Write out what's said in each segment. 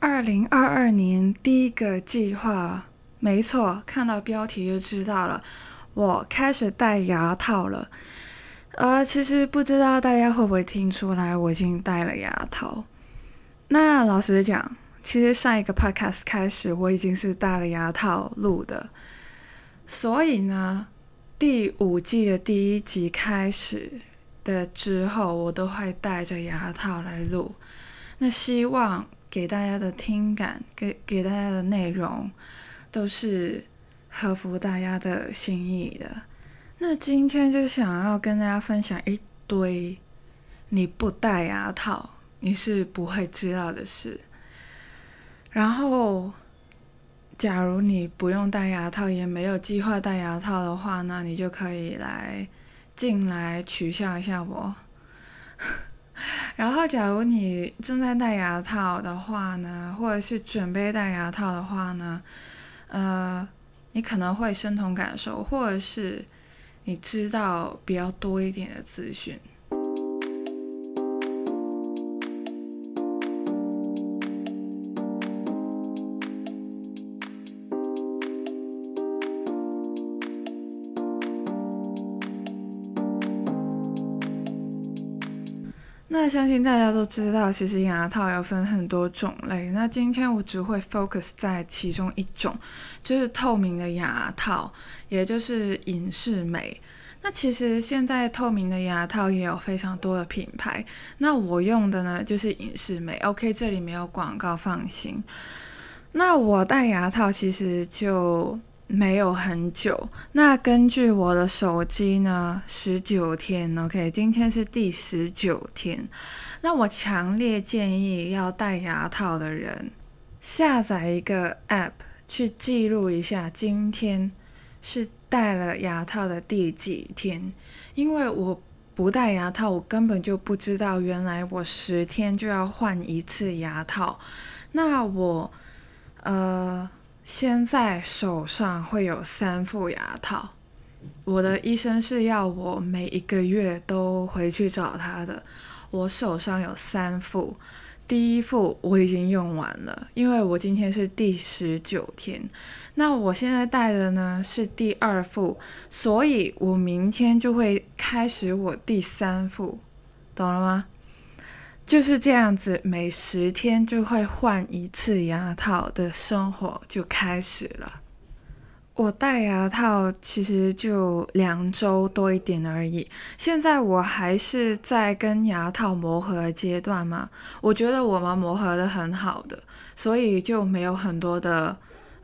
二零二二年第一个计划，没错，看到标题就知道了。我开始戴牙套了。呃，其实不知道大家会不会听出来，我已经戴了牙套。那老实讲，其实上一个 podcast 开始，我已经是戴了牙套录的。所以呢，第五季的第一集开始的之后，我都会戴着牙套来录。那希望。给大家的听感，给给大家的内容，都是合乎大家的心意的。那今天就想要跟大家分享一堆你不戴牙套你是不会知道的事。然后，假如你不用戴牙套，也没有计划戴牙套的话，那你就可以来进来取笑一下我。然后，假如你正在戴牙套的话呢，或者是准备戴牙套的话呢，呃，你可能会身同感受，或者是你知道比较多一点的资讯。那相信大家都知道，其实牙套要分很多种类。那今天我只会 focus 在其中一种，就是透明的牙套，也就是隐适美。那其实现在透明的牙套也有非常多的品牌。那我用的呢，就是隐适美。OK，这里没有广告，放心。那我戴牙套其实就。没有很久，那根据我的手机呢，十九天，OK，今天是第十九天。那我强烈建议要戴牙套的人下载一个 App 去记录一下今天是戴了牙套的第几天，因为我不戴牙套，我根本就不知道原来我十天就要换一次牙套。那我，呃。现在手上会有三副牙套，我的医生是要我每一个月都回去找他的。我手上有三副，第一副我已经用完了，因为我今天是第十九天。那我现在戴的呢是第二副，所以我明天就会开始我第三副，懂了吗？就是这样子，每十天就会换一次牙套的生活就开始了。我戴牙套其实就两周多一点而已，现在我还是在跟牙套磨合阶段嘛。我觉得我们磨合的很好的，所以就没有很多的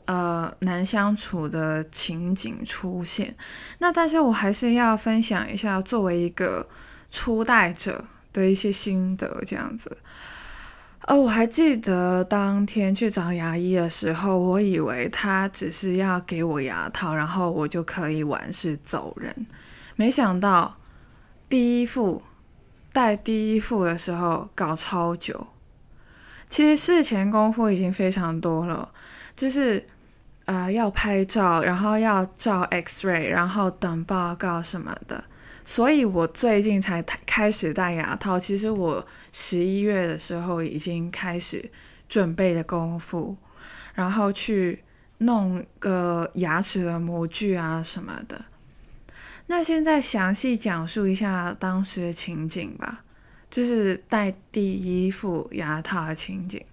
呃难相处的情景出现。那但是我还是要分享一下，作为一个初戴者。的一些心得这样子，哦，我还记得当天去找牙医的时候，我以为他只是要给我牙套，然后我就可以完事走人。没想到第一副戴第一副的时候搞超久，其实事前功夫已经非常多了，就是呃要拍照，然后要照 X ray，然后等报告什么的。所以我最近才开始戴牙套。其实我十一月的时候已经开始准备的功夫，然后去弄个牙齿的模具啊什么的。那现在详细讲述一下当时的情景吧，就是戴第一副牙套的情景。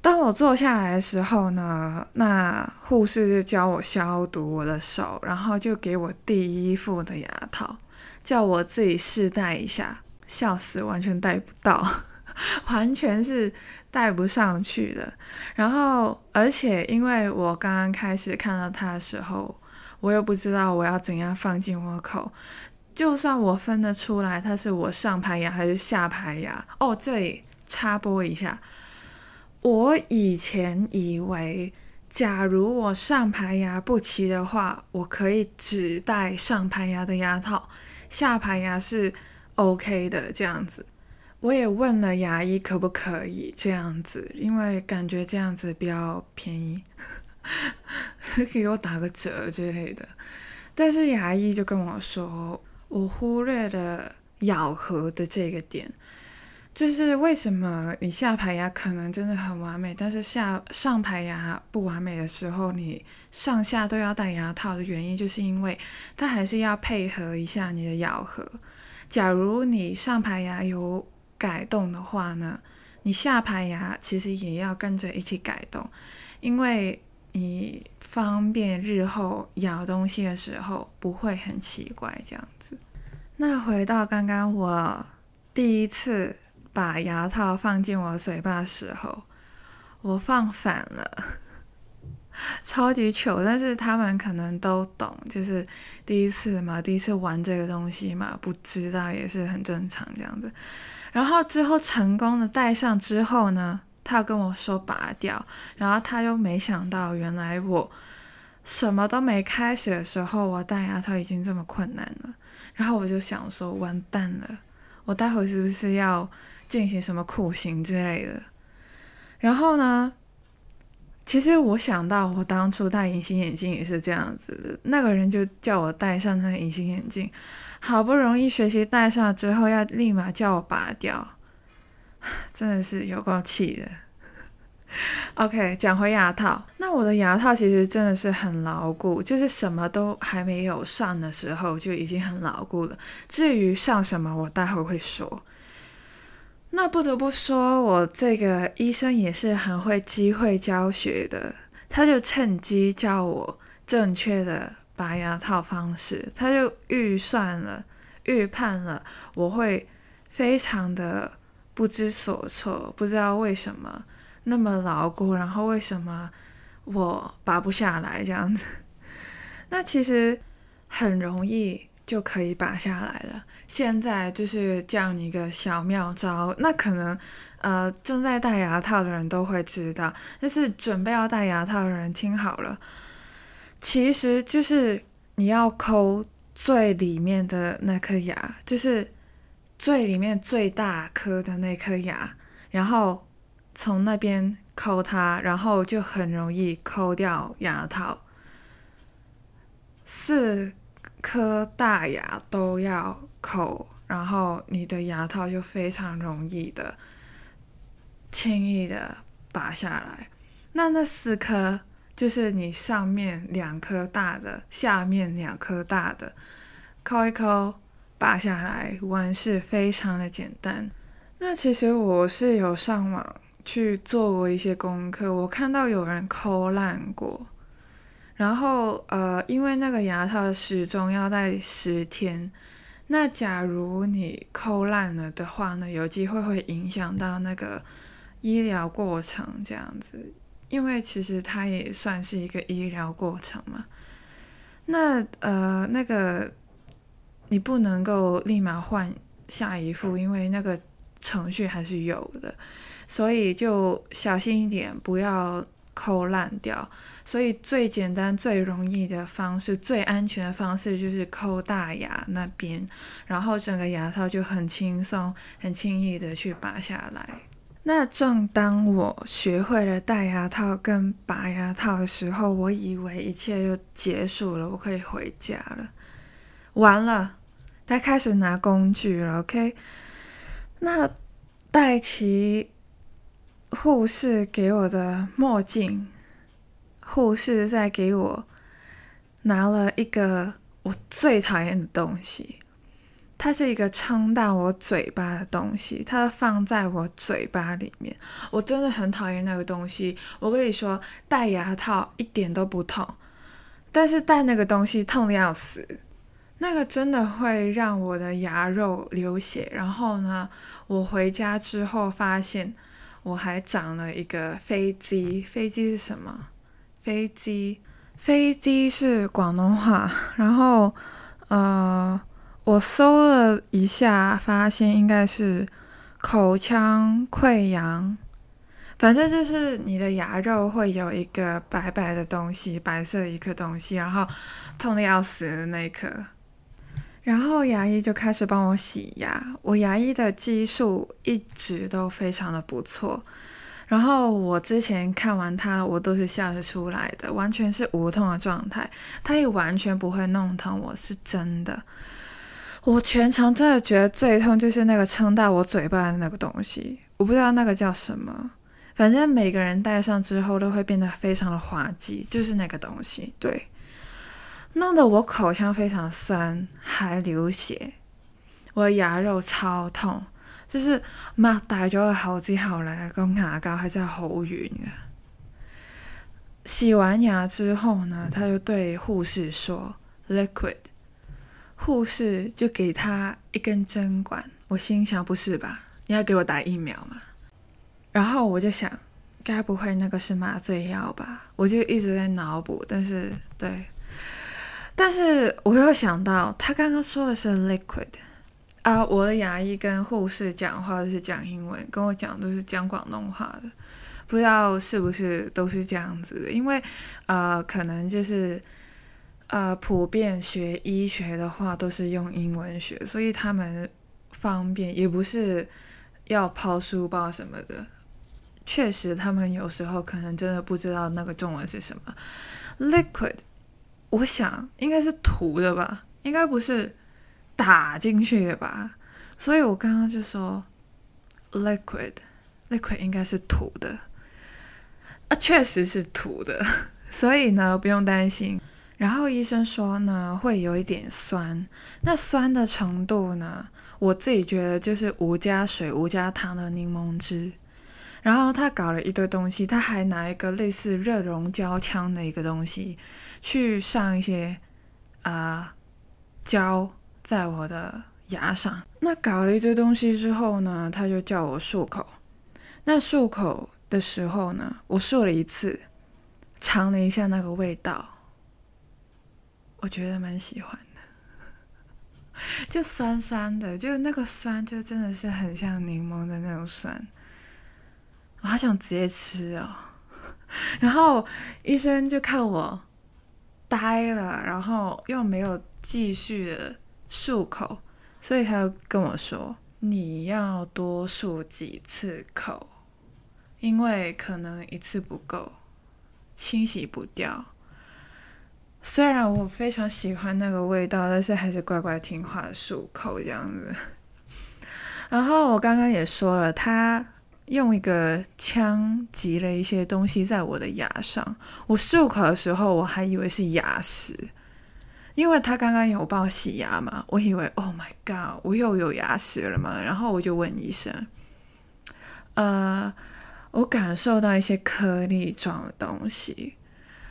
当我坐下来的时候呢，那护士就教我消毒我的手，然后就给我第一副的牙套。叫我自己试戴一下，笑死，完全戴不到，完全是戴不上去的。然后，而且因为我刚刚开始看到它的时候，我又不知道我要怎样放进我口。就算我分得出来它是我上排牙还是下排牙，哦，这里插播一下，我以前以为，假如我上排牙不齐的话，我可以只戴上排牙的牙套。下排牙是 OK 的，这样子，我也问了牙医可不可以这样子，因为感觉这样子比较便宜，给我打个折之类的。但是牙医就跟我说，我忽略了咬合的这个点，就是为什么你下排牙可能真的很完美，但是下上排牙不完美的时候，你上下都要戴牙套的原因，就是因为它还是要配合一下你的咬合。假如你上排牙有改动的话呢，你下排牙其实也要跟着一起改动，因为你方便日后咬东西的时候不会很奇怪这样子。那回到刚刚我第一次。把牙套放进我嘴巴的时候，我放反了，超级糗。但是他们可能都懂，就是第一次嘛，第一次玩这个东西嘛，不知道也是很正常这样子。然后之后成功的戴上之后呢，他跟我说拔掉，然后他又没想到，原来我什么都没开始的时候，我戴牙套已经这么困难了。然后我就想说，完蛋了，我待会是不是要？进行什么酷刑之类的，然后呢？其实我想到，我当初戴隐形眼镜也是这样子。那个人就叫我戴上那个隐形眼镜，好不容易学习戴上之后，要立马叫我拔掉，真的是有够气的。OK，讲回牙套，那我的牙套其实真的是很牢固，就是什么都还没有上的时候就已经很牢固了。至于上什么，我待会会说。那不得不说，我这个医生也是很会机会教学的。他就趁机教我正确的拔牙套方式，他就预算了、预判了我会非常的不知所措，不知道为什么那么牢固，然后为什么我拔不下来这样子。那其实很容易。就可以拔下来了。现在就是教你一个小妙招，那可能呃正在戴牙套的人都会知道，但是准备要戴牙套的人听好了，其实就是你要抠最里面的那颗牙，就是最里面最大颗的那颗牙，然后从那边抠它，然后就很容易抠掉牙套。四。颗大牙都要抠，然后你的牙套就非常容易的、轻易的拔下来。那那四颗就是你上面两颗大的，下面两颗大的，抠一抠拔下来，完事非常的简单。那其实我是有上网去做过一些功课，我看到有人抠烂过。然后，呃，因为那个牙套始终要戴十天，那假如你抠烂了的话呢，有机会会影响到那个医疗过程这样子，因为其实它也算是一个医疗过程嘛。那呃，那个你不能够立马换下一副，因为那个程序还是有的，所以就小心一点，不要。抠烂掉，所以最简单、最容易的方式、最安全的方式就是抠大牙那边，然后整个牙套就很轻松、很轻易的去拔下来。那正当我学会了戴牙套跟拔牙套的时候，我以为一切就结束了，我可以回家了。完了，他开始拿工具了。OK，那戴奇。护士给我的墨镜，护士在给我拿了一个我最讨厌的东西，它是一个撑大我嘴巴的东西，它放在我嘴巴里面，我真的很讨厌那个东西。我跟你说，戴牙套一点都不痛，但是戴那个东西痛的要死，那个真的会让我的牙肉流血。然后呢，我回家之后发现。我还长了一个飞机，飞机是什么？飞机，飞机是广东话。然后，呃，我搜了一下，发现应该是口腔溃疡。反正就是你的牙肉会有一个白白的东西，白色一颗东西，然后痛的要死的那一刻。然后牙医就开始帮我洗牙，我牙医的技术一直都非常的不错。然后我之前看完他，我都是笑得出来的，完全是无痛的状态，他也完全不会弄疼我，是真的。我全程真的觉得最痛就是那个撑到我嘴巴的那个东西，我不知道那个叫什么，反正每个人戴上之后都会变得非常的滑稽，就是那个东西，对，弄得我口腔非常酸，还流血，我的牙肉超痛，就是擘大咗個口之後咧，個牙膠係真係好軟嘅。洗完牙之後呢，他就對護士說 “liquid”。护士就给他一根针管，我心想不是吧？你要给我打疫苗吗？然后我就想，该不会那个是麻醉药吧？我就一直在脑补，但是对，但是我又想到他刚刚说的是 liquid 啊，我的牙医跟护士讲话都是讲英文，跟我讲都是讲广东话的，不知道是不是都是这样子的？因为呃，可能就是。呃，普遍学医学的话都是用英文学，所以他们方便，也不是要抛书包什么的。确实，他们有时候可能真的不知道那个中文是什么。Liquid，我想应该是涂的吧，应该不是打进去的吧。所以我刚刚就说 Liquid，Liquid 应该是涂的啊，确实是涂的，所以呢，不用担心。然后医生说呢，会有一点酸。那酸的程度呢，我自己觉得就是无加水、无加糖的柠檬汁。然后他搞了一堆东西，他还拿一个类似热熔胶枪的一个东西，去上一些啊胶在我的牙上。那搞了一堆东西之后呢，他就叫我漱口。那漱口的时候呢，我漱了一次，尝了一下那个味道。我觉得蛮喜欢的，就酸酸的，就那个酸，就真的是很像柠檬的那种酸。我好想直接吃哦。然后医生就看我呆了，然后又没有继续的漱口，所以他就跟我说：“你要多漱几次口，因为可能一次不够，清洗不掉。”虽然我非常喜欢那个味道，但是还是乖乖听话漱口这样子。然后我刚刚也说了，他用一个枪挤了一些东西在我的牙上。我漱口的时候，我还以为是牙石，因为他刚刚有帮我洗牙嘛，我以为 Oh my God，我又有牙石了嘛。然后我就问医生，呃，我感受到一些颗粒状的东西。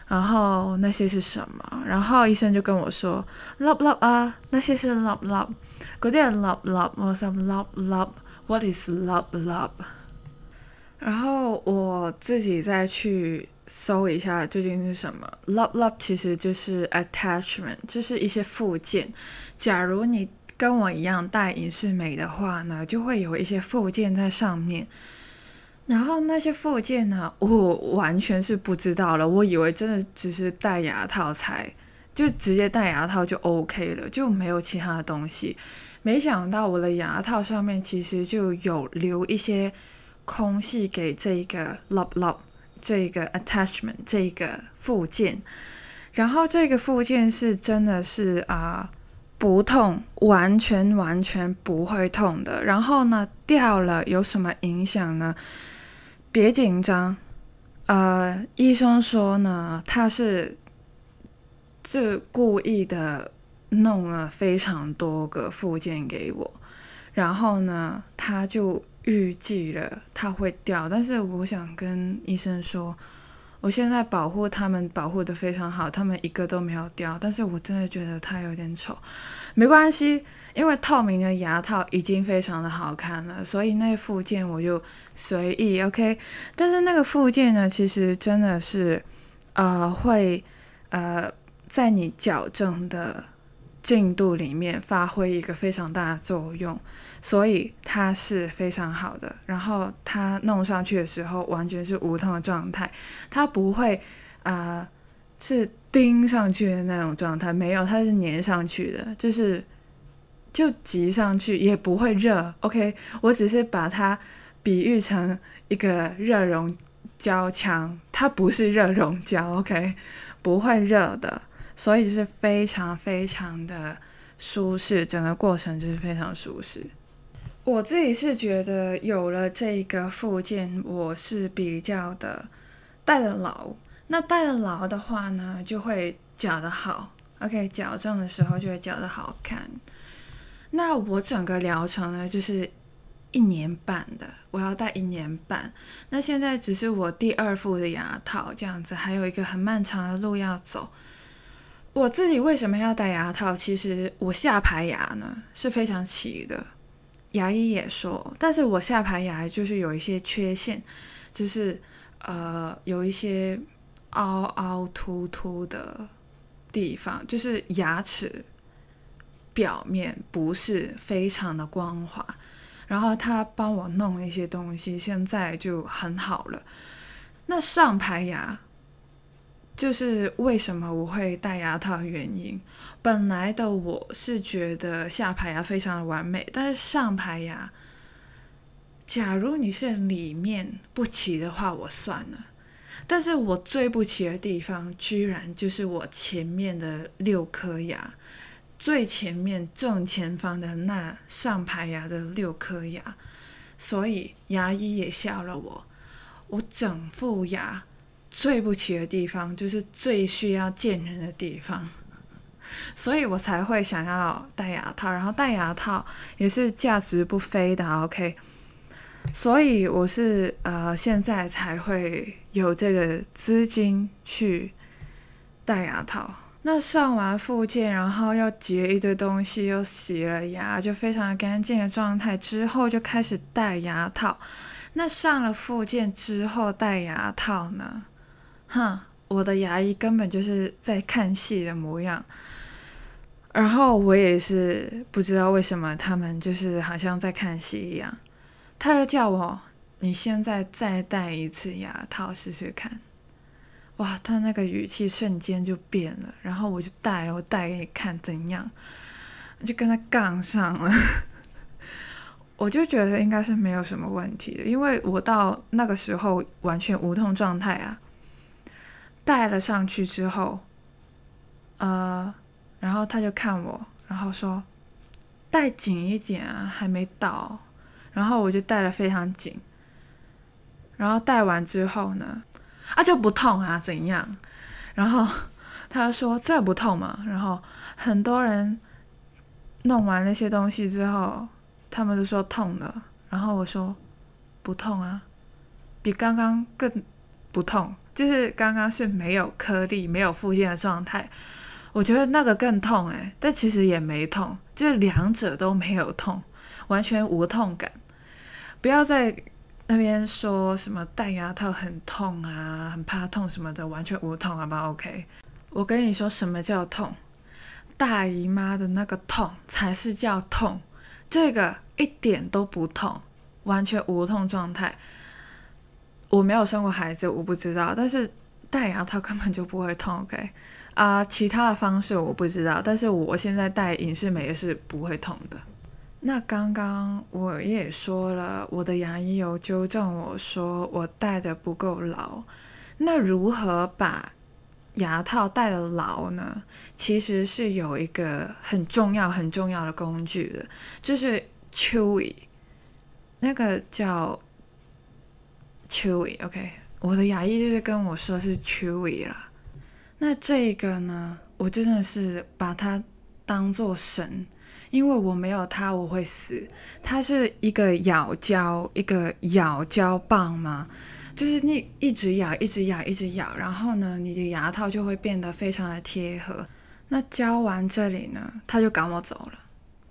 然后那些是什么？然后医生就跟我说，love love 啊，那些是 love love，嗰啲系 love love，我想 love love，what is love love？然后我自己再去搜一下究竟是什么，love love 其实就是 attachment，就是一些附件。假如你跟我一样戴隐适美的话呢，就会有一些附件在上面。然后那些附件呢，我完全是不知道了。我以为真的只是戴牙套才，就直接戴牙套就 OK 了，就没有其他的东西。没想到我的牙套上面其实就有留一些空隙给这个 lob lob 这个 attachment 这个附件。然后这个附件是真的是啊不痛，完全完全不会痛的。然后呢掉了有什么影响呢？别紧张，呃，医生说呢，他是就故意的弄了非常多个附件给我，然后呢，他就预计了他会掉，但是我想跟医生说。我现在保护他们保护的非常好，他们一个都没有掉，但是我真的觉得它有点丑，没关系，因为透明的牙套已经非常的好看了，所以那附件我就随意 OK。但是那个附件呢，其实真的是，呃，会呃在你矫正的。进度里面发挥一个非常大的作用，所以它是非常好的。然后它弄上去的时候完全是无痛的状态，它不会啊是钉上去的那种状态，没有，它是粘上去的，就是就挤上去也不会热。OK，我只是把它比喻成一个热熔胶枪，它不是热熔胶，OK，不会热的。所以是非常非常的舒适，整个过程就是非常舒适。我自己是觉得有了这个附件，我是比较的戴的牢。那戴的牢的话呢，就会矫的好。OK，矫正的时候就会矫的好看。那我整个疗程呢，就是一年半的，我要戴一年半。那现在只是我第二副的牙套，这样子还有一个很漫长的路要走。我自己为什么要戴牙套？其实我下排牙呢是非常齐的，牙医也说，但是我下排牙就是有一些缺陷，就是呃有一些凹凹凸凸的。地方就是牙齿表面不是非常的光滑，然后他帮我弄一些东西，现在就很好了。那上排牙就是为什么我会戴牙套原因。本来的我是觉得下排牙非常的完美，但是上排牙，假如你是里面不齐的话，我算了。但是我最不齐的地方，居然就是我前面的六颗牙，最前面正前方的那上排牙的六颗牙，所以牙医也笑了我。我整副牙最不起的地方，就是最需要见人的地方，所以我才会想要戴牙套。然后戴牙套也是价值不菲的，OK。所以我是呃现在才会有这个资金去戴牙套。那上完复健，然后要结一堆东西，又洗了牙，就非常干净的状态之后，就开始戴牙套。那上了复健之后戴牙套呢？哼，我的牙医根本就是在看戏的模样。然后我也是不知道为什么他们就是好像在看戏一样。他又叫我，你现在再戴一次牙套试试看。哇，他那个语气瞬间就变了。然后我就戴，我戴给你看怎样？就跟他杠上了。我就觉得应该是没有什么问题的，因为我到那个时候完全无痛状态啊。戴了上去之后，呃，然后他就看我，然后说戴紧一点啊，还没到。然后我就戴的非常紧，然后戴完之后呢，啊就不痛啊怎样？然后 他说这不痛嘛？然后很多人弄完那些东西之后，他们都说痛了。然后我说不痛啊，比刚刚更不痛，就是刚刚是没有颗粒、没有附件的状态。我觉得那个更痛诶，但其实也没痛，就是两者都没有痛，完全无痛感。不要在那边说什么戴牙套很痛啊，很怕痛什么的，完全无痛，好不好？OK，我跟你说什么叫痛，大姨妈的那个痛才是叫痛，这个一点都不痛，完全无痛状态。我没有生过孩子，我不知道，但是戴牙套根本就不会痛，OK？啊，其他的方式我不知道，但是我现在戴隐适美是不会痛的。那刚刚我也说了，我的牙医有纠正我说我戴的不够牢。那如何把牙套戴的牢呢？其实是有一个很重要很重要的工具的，就是 Chewy，那个叫 Chewy。OK，我的牙医就是跟我说是 Chewy 啦。那这个呢，我真的是把它当做神。因为我没有它，我会死。它是一个咬胶，一个咬胶棒嘛，就是你一直咬，一直咬，一直咬，然后呢，你的牙套就会变得非常的贴合。那教完这里呢，他就赶我走了，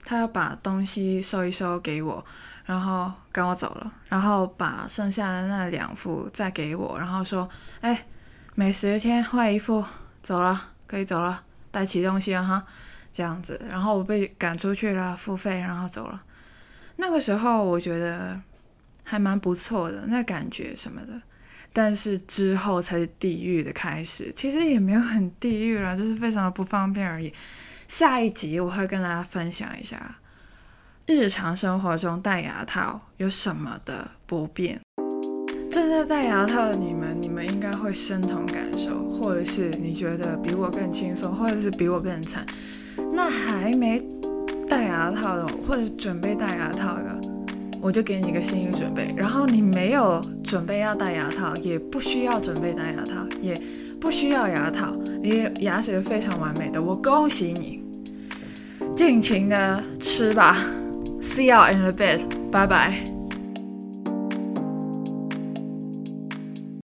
他要把东西收一收给我，然后跟我走了，然后把剩下的那两副再给我，然后说：“哎，每十天换一副，走了，可以走了，带齐东西了哈。”这样子，然后我被赶出去了，付费，然后走了。那个时候我觉得还蛮不错的，那感觉什么的。但是之后才是地狱的开始，其实也没有很地狱了，就是非常的不方便而已。下一集我会跟大家分享一下日常生活中戴牙套有什么的不便。正在戴牙套的你们，你们应该会深同感受，或者是你觉得比我更轻松，或者是比我更惨。那还没戴牙套的，或者准备戴牙套的，我就给你一个心理准备。然后你没有准备要戴牙套，也不需要准备戴牙套，也不需要牙套，你牙齿是非常完美的，我恭喜你，尽情的吃吧。See you in the bed，拜拜。